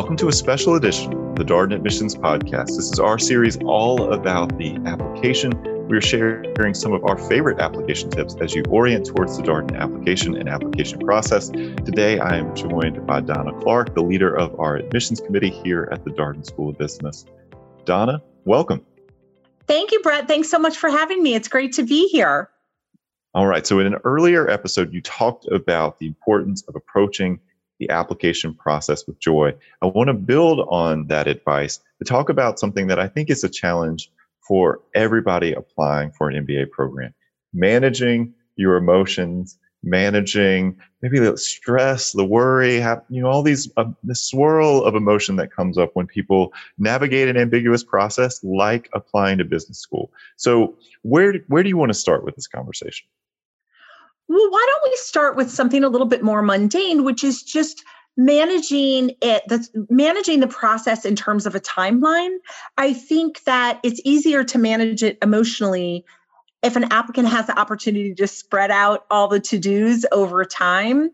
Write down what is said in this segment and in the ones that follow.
Welcome to a special edition of the Darden Admissions Podcast. This is our series all about the application. We're sharing some of our favorite application tips as you orient towards the Darden application and application process. Today, I am joined by Donna Clark, the leader of our admissions committee here at the Darden School of Business. Donna, welcome. Thank you, Brett. Thanks so much for having me. It's great to be here. All right. So, in an earlier episode, you talked about the importance of approaching the application process with joy. I want to build on that advice to talk about something that I think is a challenge for everybody applying for an MBA program. Managing your emotions managing maybe the stress the worry have, you know all these uh, the swirl of emotion that comes up when people navigate an ambiguous process like applying to business school. So where where do you want to start with this conversation well, why don't we start with something a little bit more mundane, which is just managing it that's managing the process in terms of a timeline. I think that it's easier to manage it emotionally if an applicant has the opportunity to spread out all the to-dos over time.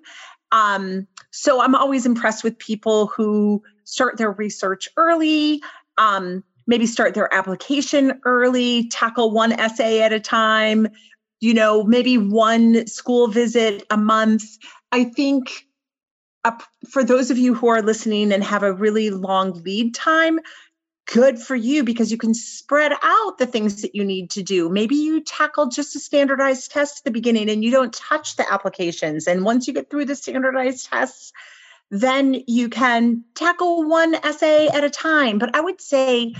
Um, so i'm always impressed with people who start their research early um, maybe start their application early tackle one essay at a time you know, maybe one school visit a month. I think for those of you who are listening and have a really long lead time, good for you because you can spread out the things that you need to do. Maybe you tackle just a standardized test at the beginning and you don't touch the applications. And once you get through the standardized tests, then you can tackle one essay at a time. But I would say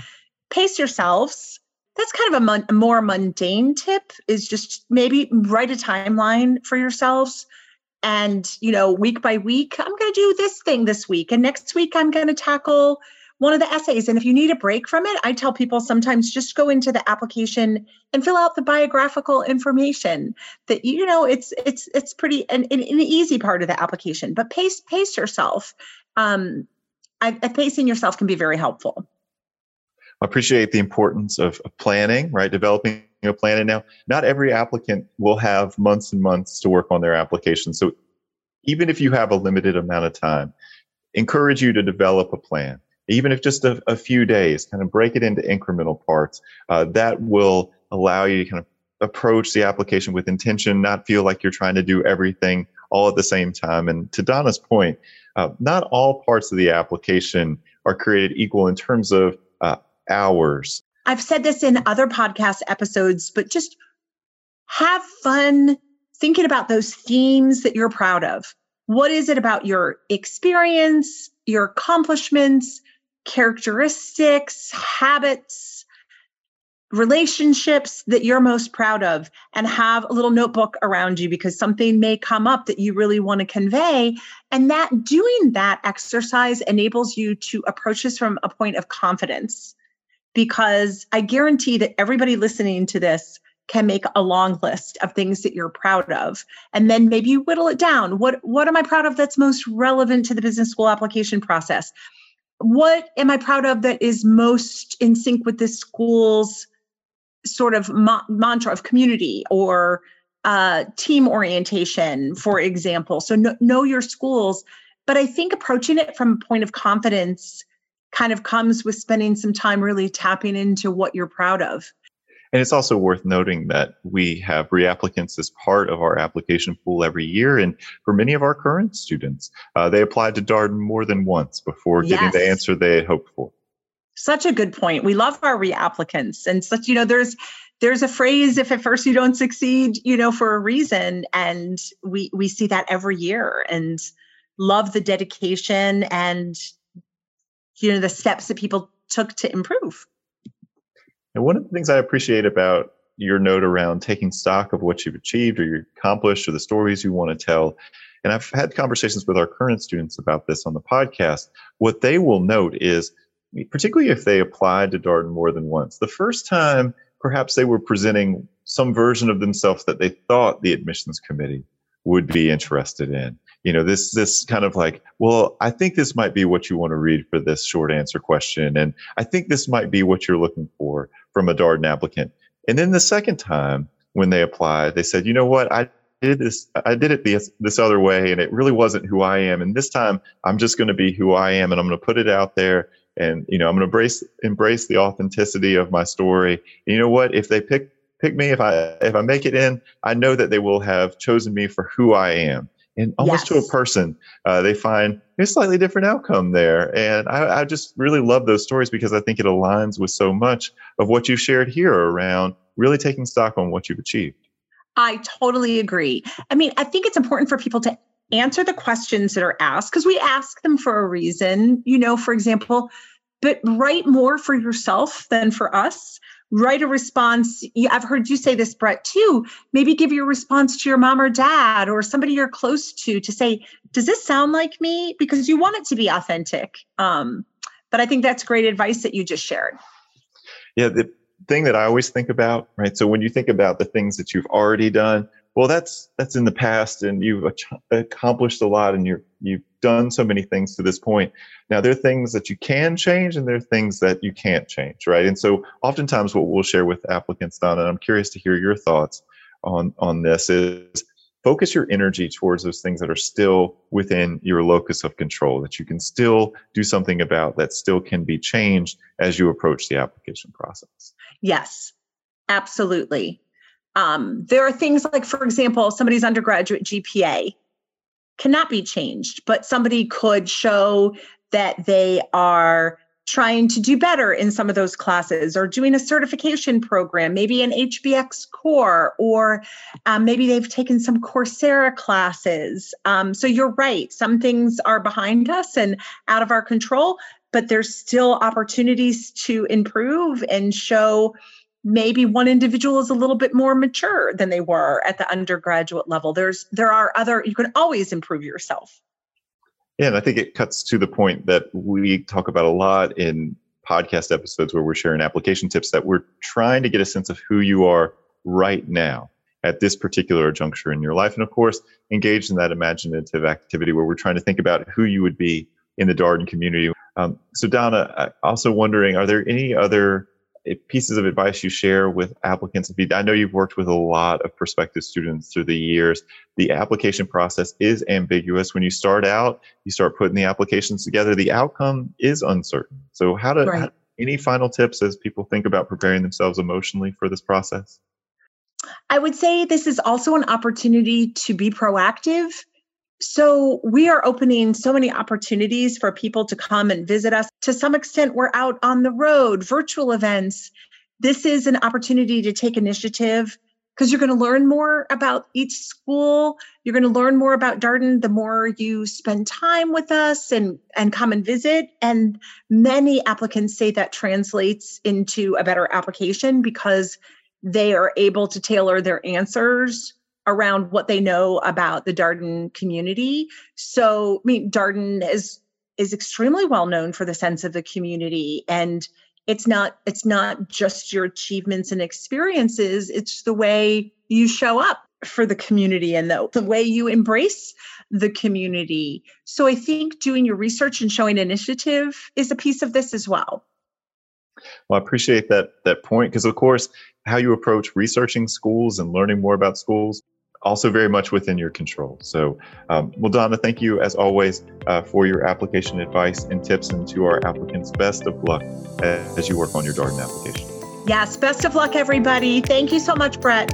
pace yourselves that's kind of a, mon- a more mundane tip is just maybe write a timeline for yourselves and you know week by week i'm going to do this thing this week and next week i'm going to tackle one of the essays. And if you need a break from it i tell people sometimes just go into the application and fill out the biographical information that you know it's it's it's pretty an, an, an easy part of the application but pace pace yourself. Um I, pacing yourself can be very helpful appreciate the importance of, planning, right? Developing a plan. And now, not every applicant will have months and months to work on their application. So, even if you have a limited amount of time, encourage you to develop a plan, even if just a, a few days, kind of break it into incremental parts. Uh, that will allow you to kind of approach the application with intention, not feel like you're trying to do everything all at the same time. And to Donna's point, uh, not all parts of the application are created equal in terms of hours. I've said this in other podcast episodes, but just have fun thinking about those themes that you're proud of. What is it about your experience, your accomplishments, characteristics, habits, relationships that you're most proud of? And have a little notebook around you because something may come up that you really want to convey. And that doing that exercise enables you to approach this from a point of confidence because I guarantee that everybody listening to this can make a long list of things that you're proud of. And then maybe you whittle it down. What what am i proud of that's most relevant to the business school application process? What am i proud of that is most in sync with this school's sort of ma- mantra of community or uh, team orientation for example? So know your schools. But i think approaching it from a point of confidence kind of comes with spending some time really tapping into what you're proud of. And it's also worth noting that we have reapplicants as part of our application pool every year. And for many of our current students, uh, they applied to Darden more than once before getting yes. the answer they had hoped for. Such a good point. We love our reapplicants. And such, you know, there's there's a phrase if at first you don't succeed, you know, for a reason. And we we see that every year and love the dedication and you know the steps that people took to improve. And one of the things i appreciate about your note around taking stock of what you've achieved or you accomplished or the stories you want to tell and i've had conversations with our current students about this on the podcast what they will note is particularly if they applied to darden more than once the first time perhaps they were presenting some version of themselves that they thought the admissions committee would be interested in you know this this kind of like well i think this might be what you want to read for this short answer question and i think this might be what you're looking for from a darden applicant and then the second time when they applied they said you know what i did this I did it this this other way and it really wasn't who I am and this time I'm just going to be who I am and I'm going to put it out there and you know I'm going to embrace embrace the authenticity of my story. And you know what? If they pick pick me if I if I make it in, I know that they will have chosen me for who I am. And almost yes. to a person, uh, they find a slightly different outcome there. And I, I just really love those stories because I think it aligns with so much of what you've shared here around really taking stock on what you've achieved. I totally agree. I mean, I think it's important for people to answer the questions that are asked because we ask them for a reason. You know, for example, but write more for yourself than for us. Write a response. I've heard you say this, Brett, too. Maybe give your response to your mom or dad or somebody you're close to to say, Does this sound like me? Because you want it to be authentic. Um, but I think that's great advice that you just shared. Yeah, the, thing that I always think about, right? So when you think about the things that you've already done, well, that's that's in the past, and you've accomplished a lot, and you're you've done so many things to this point. Now there are things that you can change, and there are things that you can't change, right? And so oftentimes, what we'll share with applicants, Donna, and I'm curious to hear your thoughts on on this is focus your energy towards those things that are still within your locus of control that you can still do something about that still can be changed as you approach the application process yes absolutely um, there are things like for example somebody's undergraduate gpa cannot be changed but somebody could show that they are trying to do better in some of those classes or doing a certification program, maybe an HBX core, or um, maybe they've taken some Coursera classes. Um, so you're right, some things are behind us and out of our control, but there's still opportunities to improve and show maybe one individual is a little bit more mature than they were at the undergraduate level there's there are other you can always improve yourself yeah, and I think it cuts to the point that we talk about a lot in podcast episodes where we're sharing application tips that we're trying to get a sense of who you are right now at this particular juncture in your life. And of course, engage in that imaginative activity where we're trying to think about who you would be in the Darden community. Um, so, Donna, i also wondering, are there any other Eh, pieces of advice you share with applicants? I know you've worked with a lot of prospective students through the years. The application process is ambiguous. When you start out, you start putting the applications together, the outcome is uncertain. So, how to, right. any final tips as people think about preparing themselves emotionally for this process? I would say this is also an opportunity to be proactive so, we are opening so many opportunities for people to come and visit us. To some extent, we're out on the road, virtual events. This is an opportunity to take initiative because you're going to learn more about each school. You're going to learn more about Darden the more you spend time with us and, and come and visit. And many applicants say that translates into a better application because they are able to tailor their answers around what they know about the Darden community. So, I mean, Darden is is extremely well known for the sense of the community and it's not it's not just your achievements and experiences it's the way you show up for the community and the, the way you embrace the community so i think doing your research and showing initiative is a piece of this as well well i appreciate that that point because of course how you approach researching schools and learning more about schools also very much within your control. So, um, well, Donna, thank you as always uh, for your application advice and tips, and to our applicants, best of luck as you work on your Darden application. Yes, best of luck, everybody. Thank you so much, Brett.